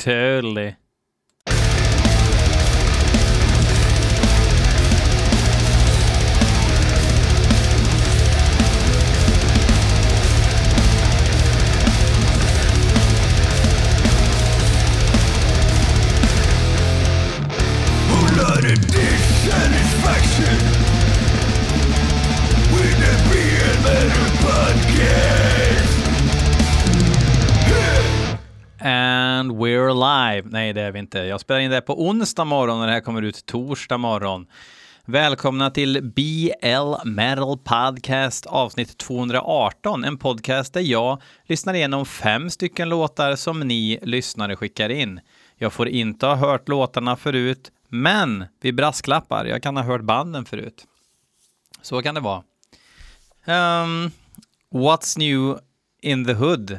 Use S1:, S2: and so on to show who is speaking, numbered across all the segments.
S1: Totally. Nej, det är vi inte. Jag spelar in det på onsdag morgon och det här kommer ut torsdag morgon. Välkomna till BL Metal Podcast avsnitt 218. En podcast där jag lyssnar igenom fem stycken låtar som ni lyssnare skickar in. Jag får inte ha hört låtarna förut, men vi brasklappar. Jag kan ha hört banden förut. Så kan det vara. Um, what's new in the hood?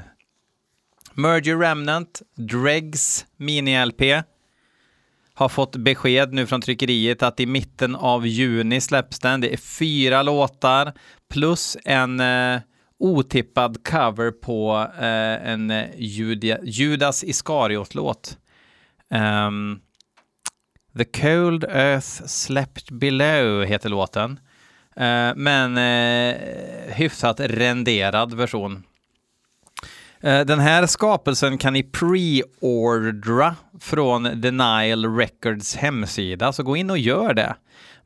S1: Merger Remnant, Dregs mini-LP, har fått besked nu från tryckeriet att i mitten av juni släpps den. Det är fyra låtar plus en eh, otippad cover på eh, en eh, Judia, Judas Iskariot-låt. Um, ehm, The Cold Earth Slept Below heter låten. Uh, men uh, hyfsat renderad version. Eh, den här skapelsen kan ni pre-ordra från Denial Records hemsida, så gå in och gör det.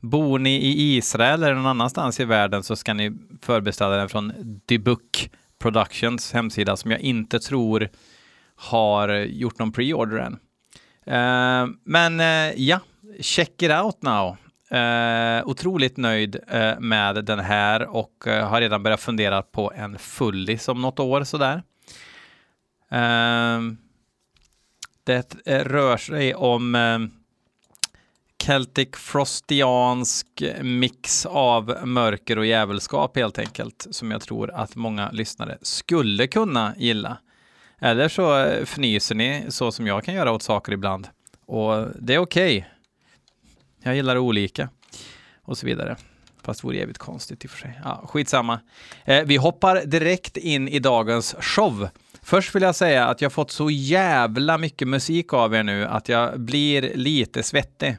S1: Bor ni i Israel eller någon annanstans i världen så ska ni förbeställa den från Debook Productions hemsida som jag inte tror har gjort någon pre-order än. Eh, men eh, ja, check it out now. Uh, otroligt nöjd uh, med den här och uh, har redan börjat fundera på en fullis om något år sådär. Ehm, det rör sig om ehm, Celtic Frostiansk mix av mörker och djävulskap helt enkelt, som jag tror att många lyssnare skulle kunna gilla. Eller så eh, fnyser ni så som jag kan göra åt saker ibland. Och det är okej. Okay. Jag gillar olika. Och så vidare. Fast det vore jävligt konstigt i och för sig. Ja, skitsamma. Eh, vi hoppar direkt in i dagens show. Först vill jag säga att jag fått så jävla mycket musik av er nu att jag blir lite svettig.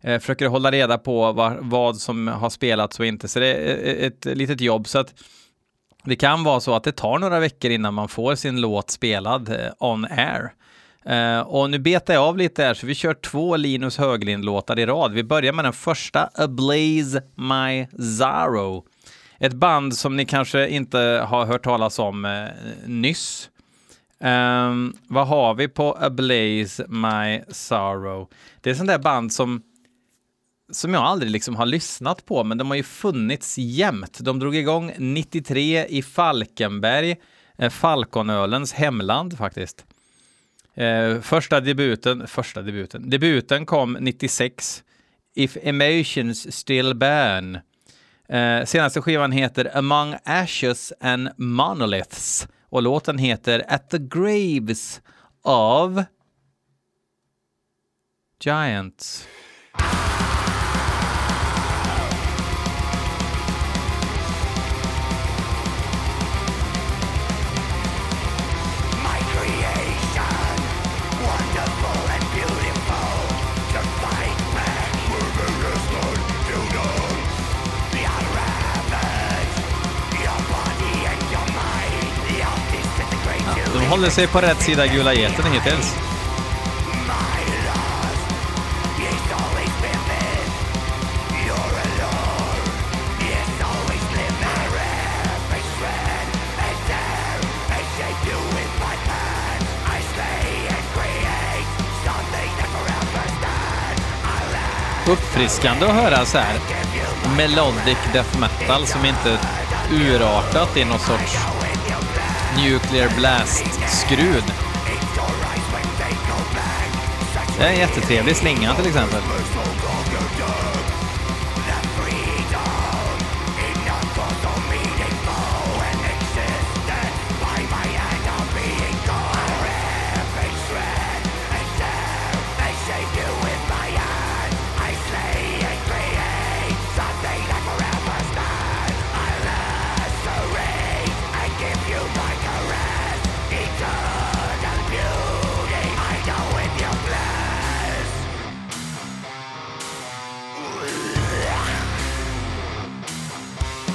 S1: Jag försöker hålla reda på vad, vad som har spelats och inte, så det är eh, eh, ett litet jobb. Så att det kan vara så att det tar några veckor innan man får sin låt spelad on air. Uh, och nu betar jag av lite här, så vi kör två Linus Höglind-låtar i rad. Vi börjar med den första, Ablaze My Zaro. Ett band som ni kanske inte har hört talas om eh, nyss. Um, vad har vi på Ablaze My Sorrow? Det är sånt där band som som jag aldrig liksom har lyssnat på, men de har ju funnits jämt. De drog igång 93 i Falkenberg, eh, Falkonölens hemland faktiskt. Eh, första debuten, första debuten, debuten kom 96. If Emotions Still Burn. Eh, senaste skivan heter Among Ashes and Monoliths och låten heter At the Graves of Giants. Håller sig på rätt sida gula geten hittills. Uppfriskande att höra så här melodic death metal som inte urartat i någon sorts Nuclear Blast-skrud. Det är en jättetrevlig slinga till exempel.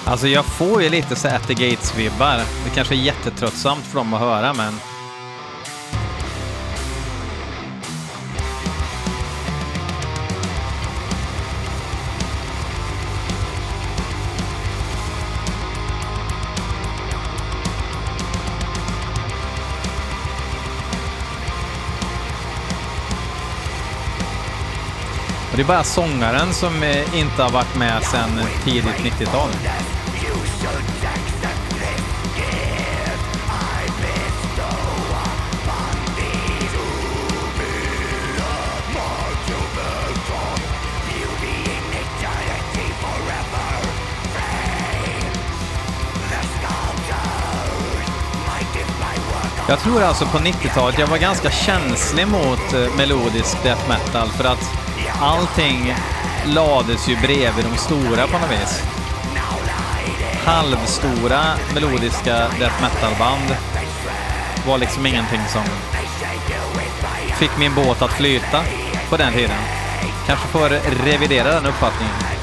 S1: Alltså jag får ju lite så At the Gates-vibbar. Det kanske är jättetröttsamt för dem att höra, men... Och det är bara sångaren som eh, inte har varit med sedan tidigt 90-tal. Jag tror alltså på 90-talet, jag var ganska känslig mot eh, melodisk death metal för att allting lades ju bredvid de stora på något vis. Halvstora melodiska death metal-band var liksom ingenting som fick min båt att flyta på den tiden. Kanske får revidera den uppfattningen.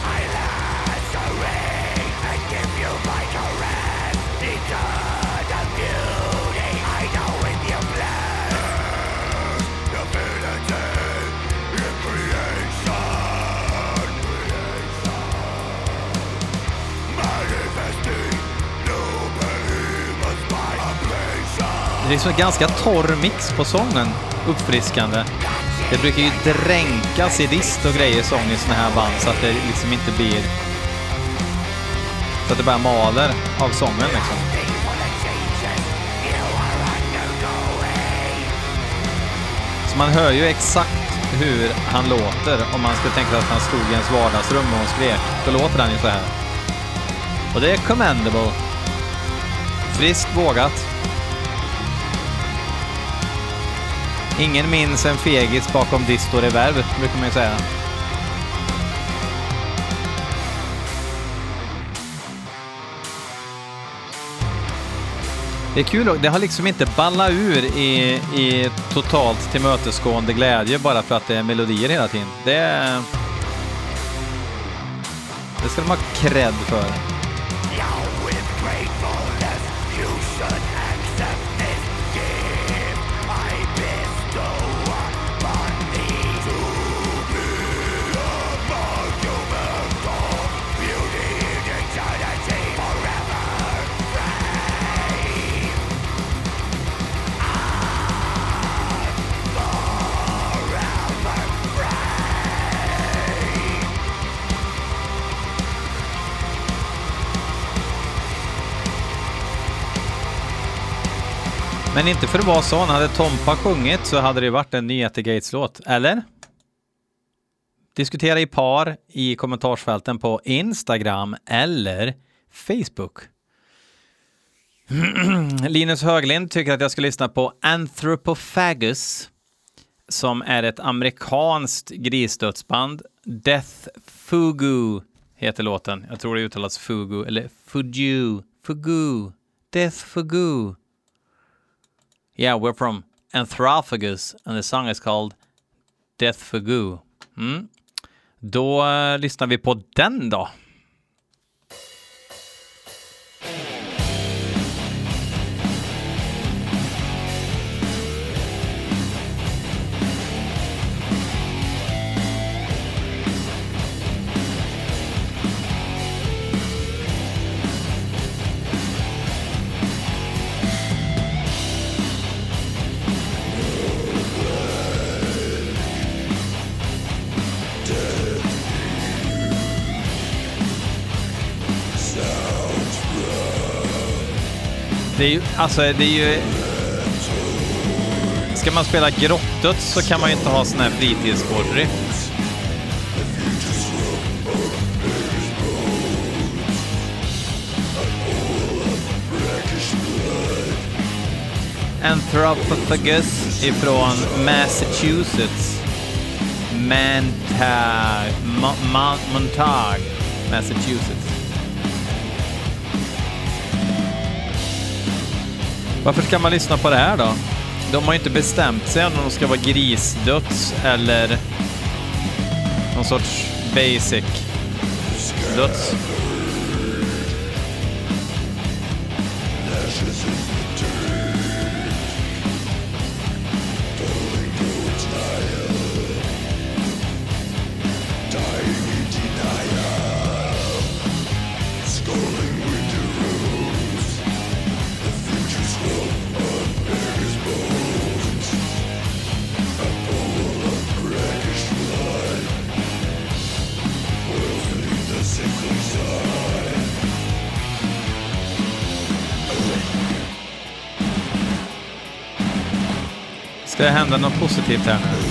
S1: Det är liksom en ganska torr mix på sången. Uppfriskande. Det brukar ju dränkas i dist och grejer sång i såna här band så att det liksom inte blir... Så att det bara maler av sången liksom. Så man hör ju exakt hur han låter om man skulle tänka sig att han stod i ens vardagsrum och skrek. Då låter han ju så här. Och det är commendable. Friskt vågat. Ingen minns en fegis bakom Disto reverb, brukar man ju säga. Det är kul, det har liksom inte ballat ur i, i totalt tillmötesgående glädje bara för att det är melodier hela tiden. Det, det ska de ha cred för. Men inte för att vara sån, hade Tompa sjungit så hade det varit en ny Ette Gates-låt, eller? Diskutera i par i kommentarsfälten på Instagram eller Facebook. Linus Höglind tycker att jag ska lyssna på Anthropophagus som är ett amerikanskt grisdödsband. Death Fugu heter låten. Jag tror det uttalas Fugu eller Fugu. Fugu. Death Fugu. Yeah, we're from Anthrophagus and the song is called Death for Goo. Mm. Då uh, lyssnar vi på den då. Det är ju, alltså det är ju... Ska man spela grottdöds så kan man ju inte ha sån här fritidsgårdsriff. Anthropophagus ifrån Massachusetts. Montag, Montag, Massachusetts. Varför ska man lyssna på det här då? De har ju inte bestämt sig om de ska vara grisdöds eller någon sorts basic-döds. Ska det hända något positivt här nu?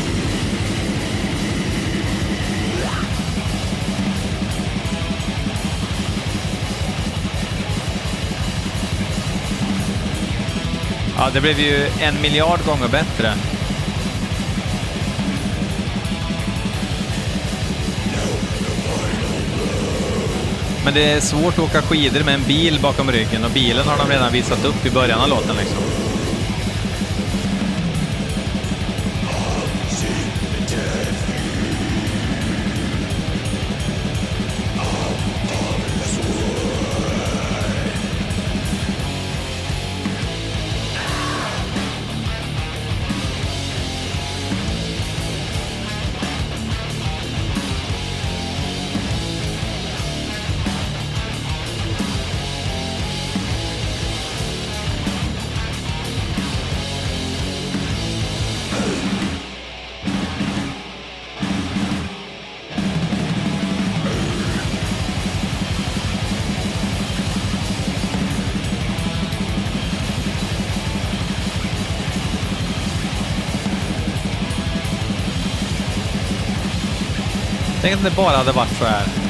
S1: Ja, det blev ju en miljard gånger bättre. Men det är svårt att åka skidor med en bil bakom ryggen och bilen har de redan visat upp i början av låten liksom. Tänk om det bara hade varit så här.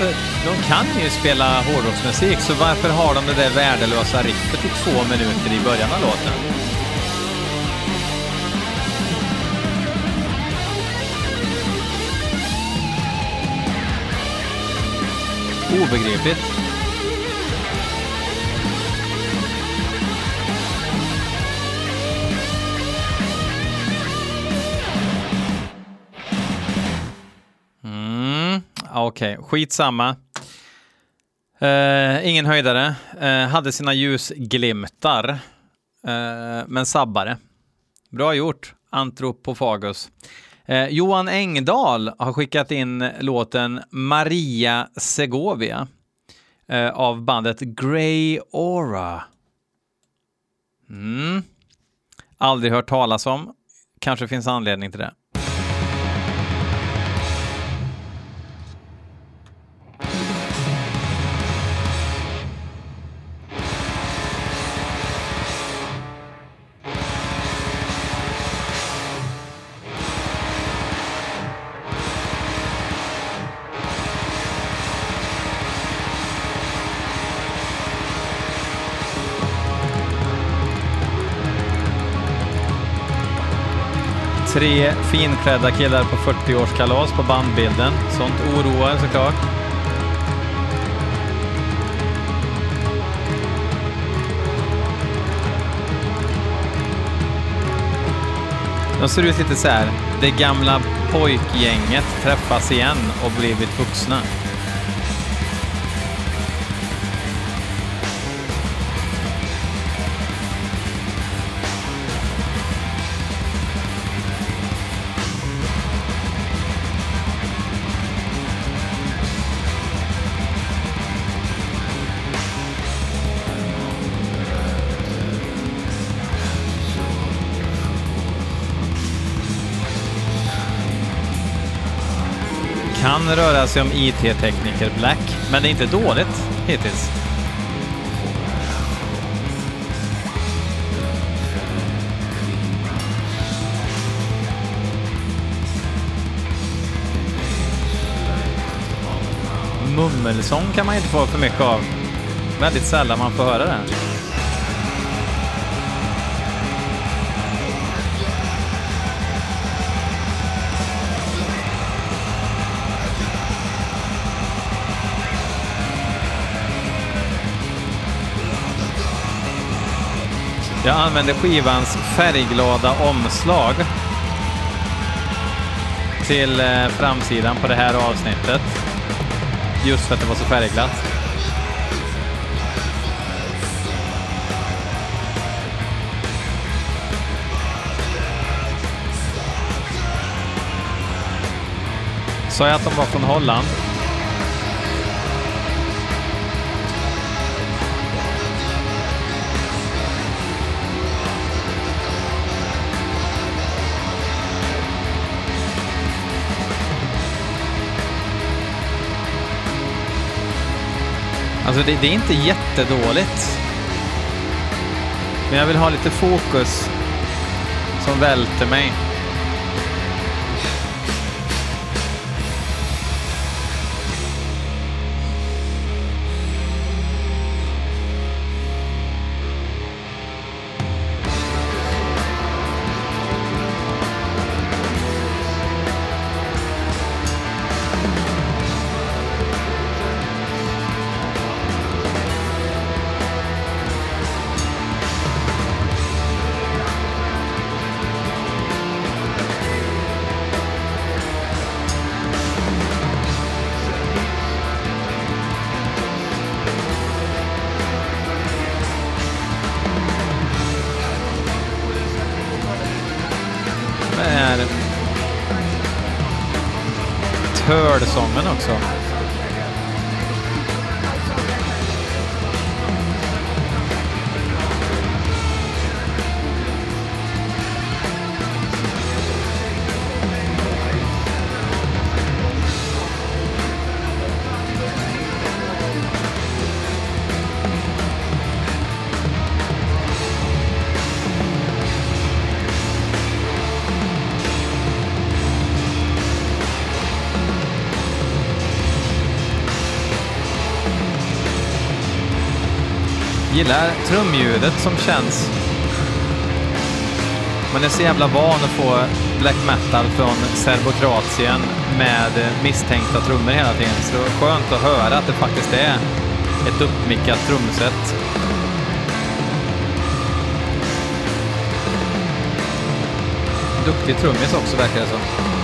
S1: Alltså, de kan ju spela hårdrocksmusik, så varför har de det där värdelösa riffet i två minuter i början av låten? Obegripligt. Okej, okay. skitsamma. Uh, ingen höjdare. Uh, hade sina ljusglimtar, uh, men sabbare. Bra gjort, Antropofagus. Johan Engdahl har skickat in låten Maria Segovia av bandet Grey Aura. Mm. Aldrig hört talas om. Kanske finns anledning till det. Tre finklädda killar på 40-årskalas på bandbilden. Sånt oroar såklart. De ser ut lite så här. Det gamla pojkgänget träffas igen och blivit vuxna. Kan röra sig om IT-tekniker Black, men det är inte dåligt hittills. Mummelsång kan man inte få för mycket av. Väldigt sällan man får höra det. Jag använder skivans färgglada omslag till eh, framsidan på det här avsnittet. Just för att det var så färgglatt. Sa jag att de var från Holland? Alltså det, det, är inte jättedåligt. Men jag vill ha lite fokus som välter mig. Gillar trumljudet som känns. Man är så jävla van att få black metal från Serbokratien med misstänkta trummor hela tiden. Så det är skönt att höra att det faktiskt är ett uppmickat trumset. Duktig trummis också verkar det som.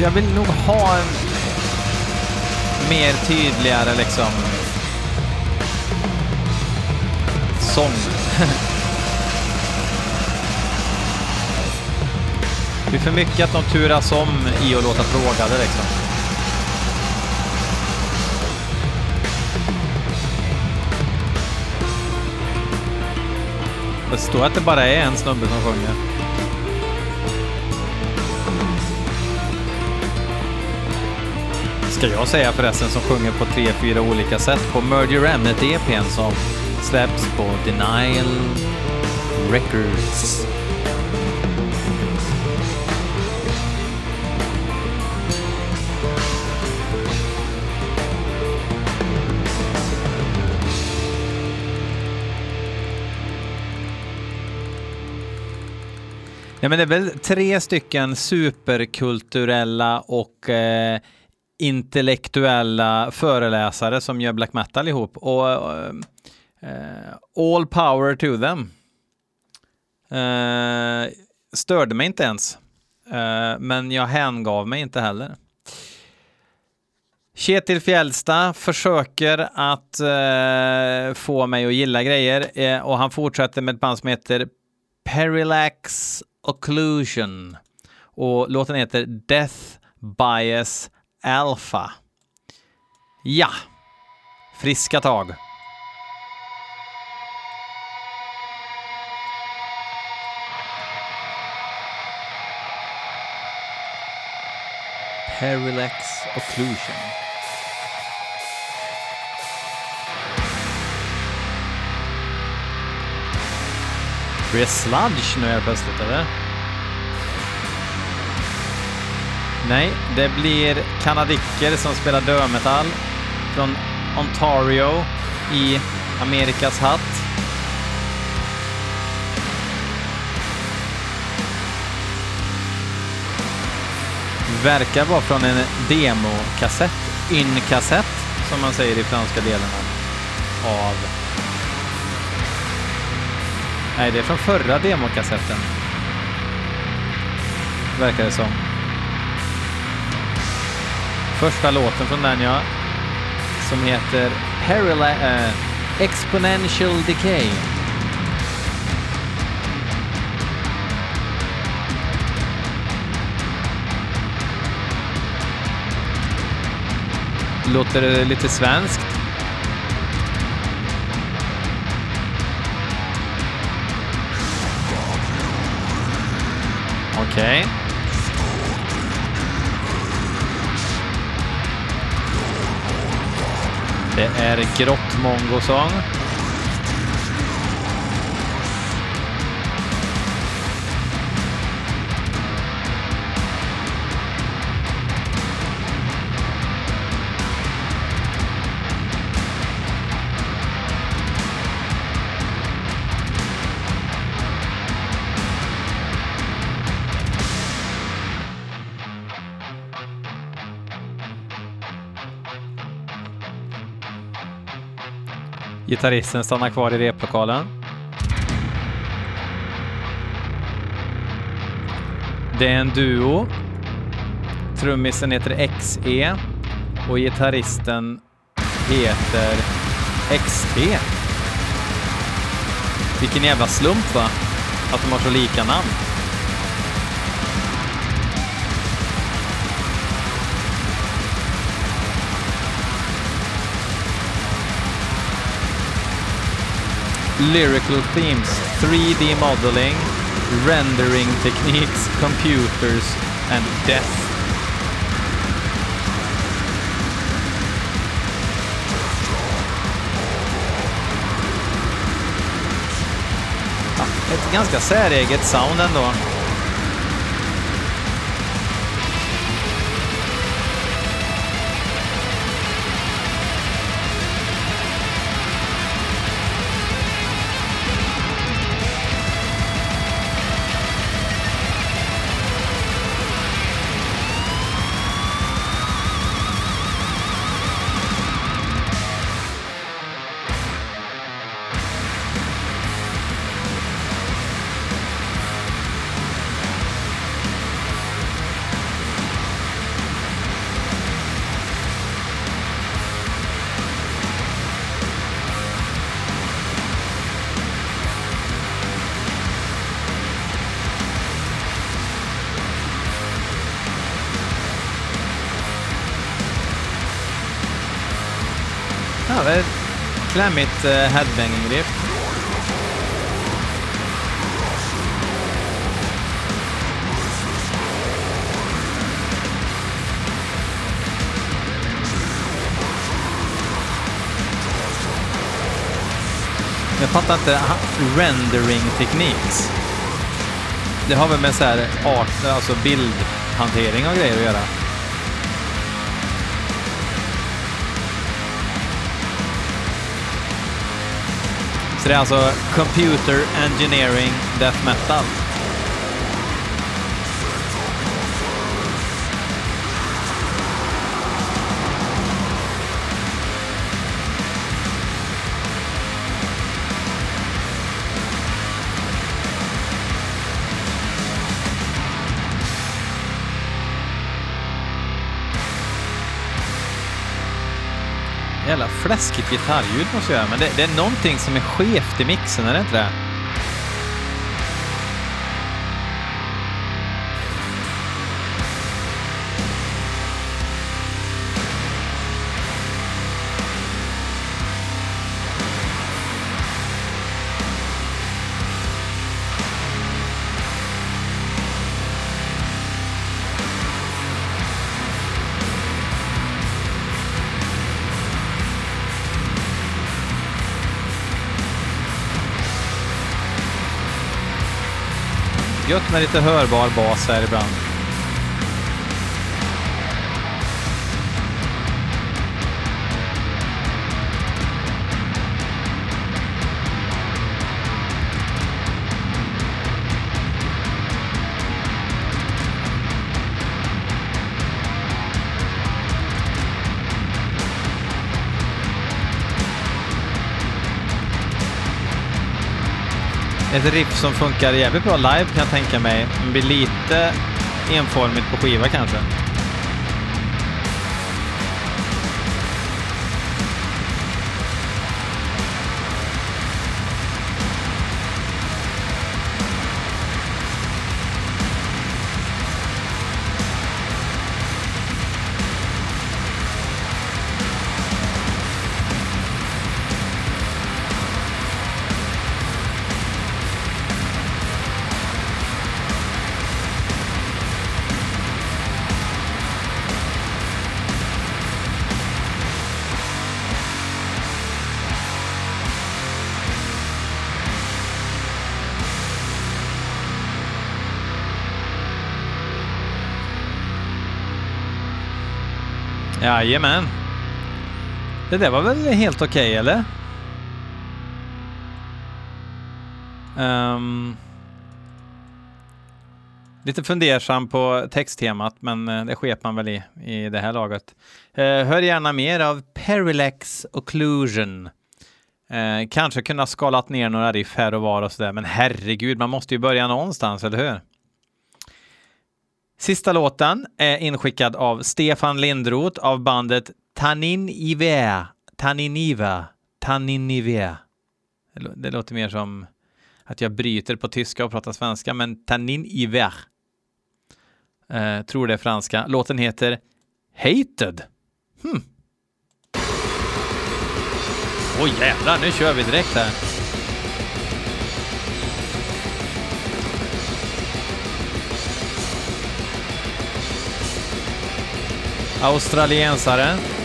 S1: Så jag vill nog ha en mer tydligare liksom sång. det är för mycket att de turas om i att låta plågade liksom. Det står att det bara är en snubbe som sjunger. Ska jag säga förresten, som sjunger på tre, fyra olika sätt på Murder Remnant EPn som släpps på Denial Records. Ja, men det är väl tre stycken superkulturella och eh, intellektuella föreläsare som gör black metal ihop. Och uh, all power to them. Uh, störde mig inte ens. Uh, men jag hängav mig inte heller. Kjetil Fjällsta försöker att få mig att gilla grejer och han fortsätter med ett band som heter Perilax Occlusion. och låten heter Death Bias Alpha. Ja, friska tag. Perilex Occlusion. Blir det sludge nu helt plötsligt eller? Nej, det blir kanadicker som spelar dödmetall från Ontario i Amerikas hatt. Verkar vara från en demokassett, in-kassett som man säger i franska delarna av... Nej, det är från förra demokassetten. Verkar det som. Första låten från den ja, som heter Parala äh, eh, Exponential Decay. Låter lite svensk. Det är grått mongosång. Gitarristen stannar kvar i replokalen. Det är en duo. Trummisen heter XE och gitarristen heter XT. Vilken jävla slump va? Att de har så lika namn. Lyrical themes, 3D modeling, rendering techniques, computers, and death. Ja, ett ganska säreget sound ändå. Ett klämmigt eh, uh, headbanging-riff. Jag fattar inte rendering techniques. Det har väl med så här art, alltså bildhantering och grejer att göra. Så det är alltså Computer Engineering Death Metal. Jävla fläskigt gitarrljud måste jag göra, men det, det, är någonting som är skevt i mixen, är det inte det? Gött med lite hörbar bas här ibland. Ett riff som funkar jävligt bra live kan jag tänka mig. men blir lite enformigt på skiva kanske. Jajamän. Det där var väl helt okej, okay, eller? Um, lite fundersam på texttemat, men eh, det sket man väl i, i det här laget. Uh, hör gärna mer av Perilex Occlusion. Uh, kanske kunna skalat ner några riff här och var och sådär, men herregud, man måste ju börja någonstans, eller hur? Sista låten är inskickad av Stefan Lindroth av bandet Tanin Ivea. Taniniva. Taninivea. Det låter mer som att jag bryter på tyska och pratar svenska, men Tanin Ivea. Eh, tror det är franska. Låten heter Hated. Hmm. Oj oh, jävlar, nu kör vi direkt här. Australiensare.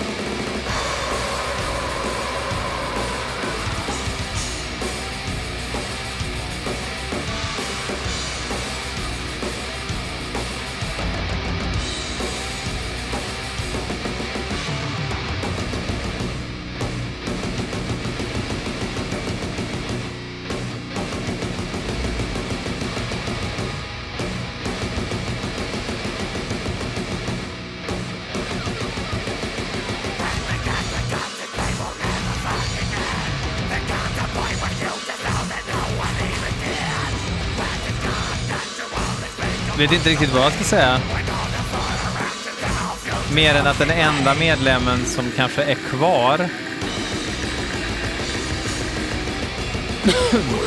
S1: Vet inte riktigt vad jag ska säga. Mer än att den enda medlemmen som kanske är kvar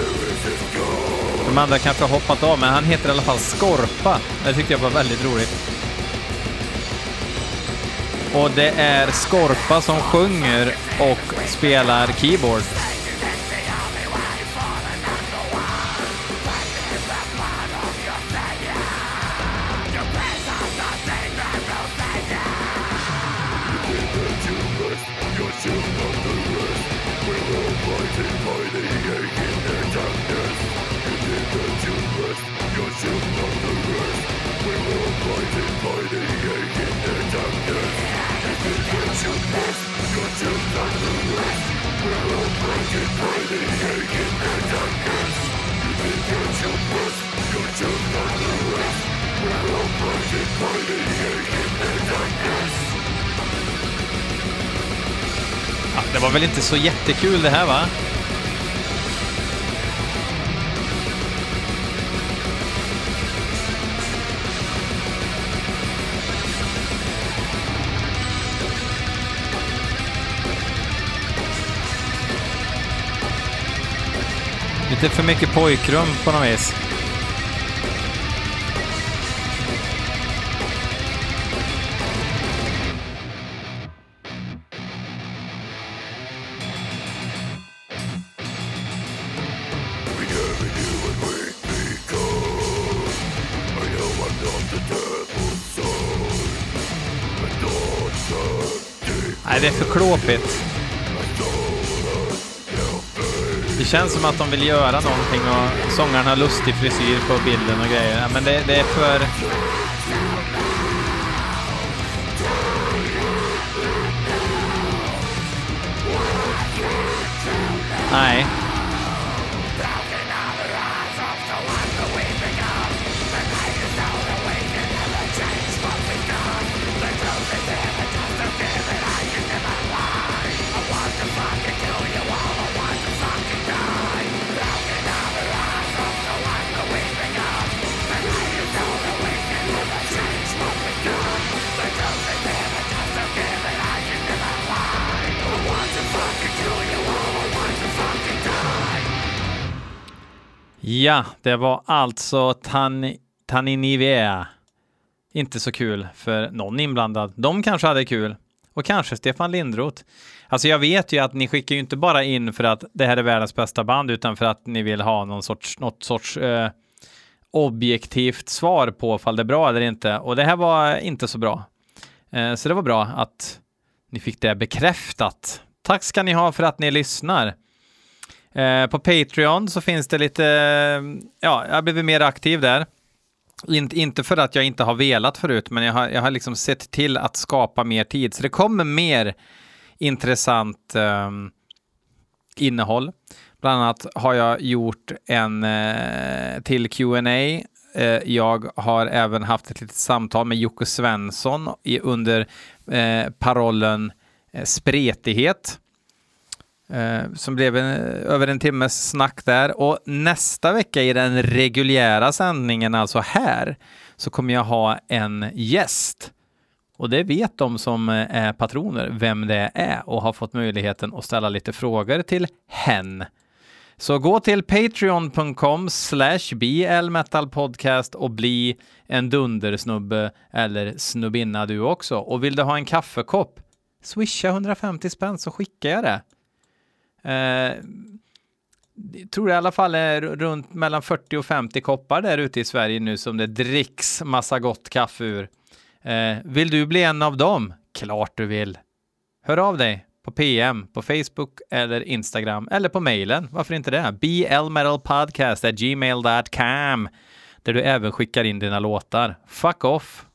S1: De andra kanske har hoppat av, men han heter i alla fall Skorpa. Det tyckte jag var väldigt roligt. Och det är Skorpa som sjunger och spelar keyboard. Ja, det var väl inte så jättekul det här va? Lite för mycket pojkrum på något vis. Nej, det är för klåpigt. Känns som att de vill göra någonting och sångaren har lustig frisyr på bilden och grejer. Men det, det är för... Nej. Ja, det var alltså Tan Taninivea. Inte så kul för någon inblandad. De kanske hade kul. Och kanske Stefan Lindroth. Alltså jag vet ju att ni skickar ju inte bara in för att det här är världens bästa band, utan för att ni vill ha någon sorts, något sorts eh, objektivt svar på ifall det är bra eller inte. Och det här var inte så bra. Eh, så det var bra att ni fick det bekräftat. Tack ska ni ha för att ni lyssnar. Eh, på Patreon så finns det lite, eh, ja, jag har blivit mer aktiv där. In, inte för att jag inte har velat förut, men jag har, jag har liksom sett till att skapa mer tid. Så det kommer mer intressant eh, innehåll. Bland annat har jag gjort en eh, till Q&A. Eh, jag har även haft ett litet samtal med Jocke Svensson i, under eh, parollen eh, spretighet. Eh, som blev en, över en timmes snack där. Och nästa vecka i den reguljära sändningen, alltså här, så kommer jag ha en gäst. Och det vet de som eh, är patroner vem det är och har fått möjligheten att ställa lite frågor till hen. Så gå till patreon.com slash blmetalpodcast och bli en dundersnubbe eller snubbinna du också. Och vill du ha en kaffekopp, swisha 150 spänn så skickar jag det. Eh, jag tror det i alla fall är runt mellan 40 och 50 koppar där ute i Sverige nu som det dricks massa gott kaffe ur. Eh, vill du bli en av dem? Klart du vill. Hör av dig på PM på Facebook eller Instagram eller på mejlen. Varför inte det? blmetalpodcast@gmail.com där du även skickar in dina låtar. Fuck off!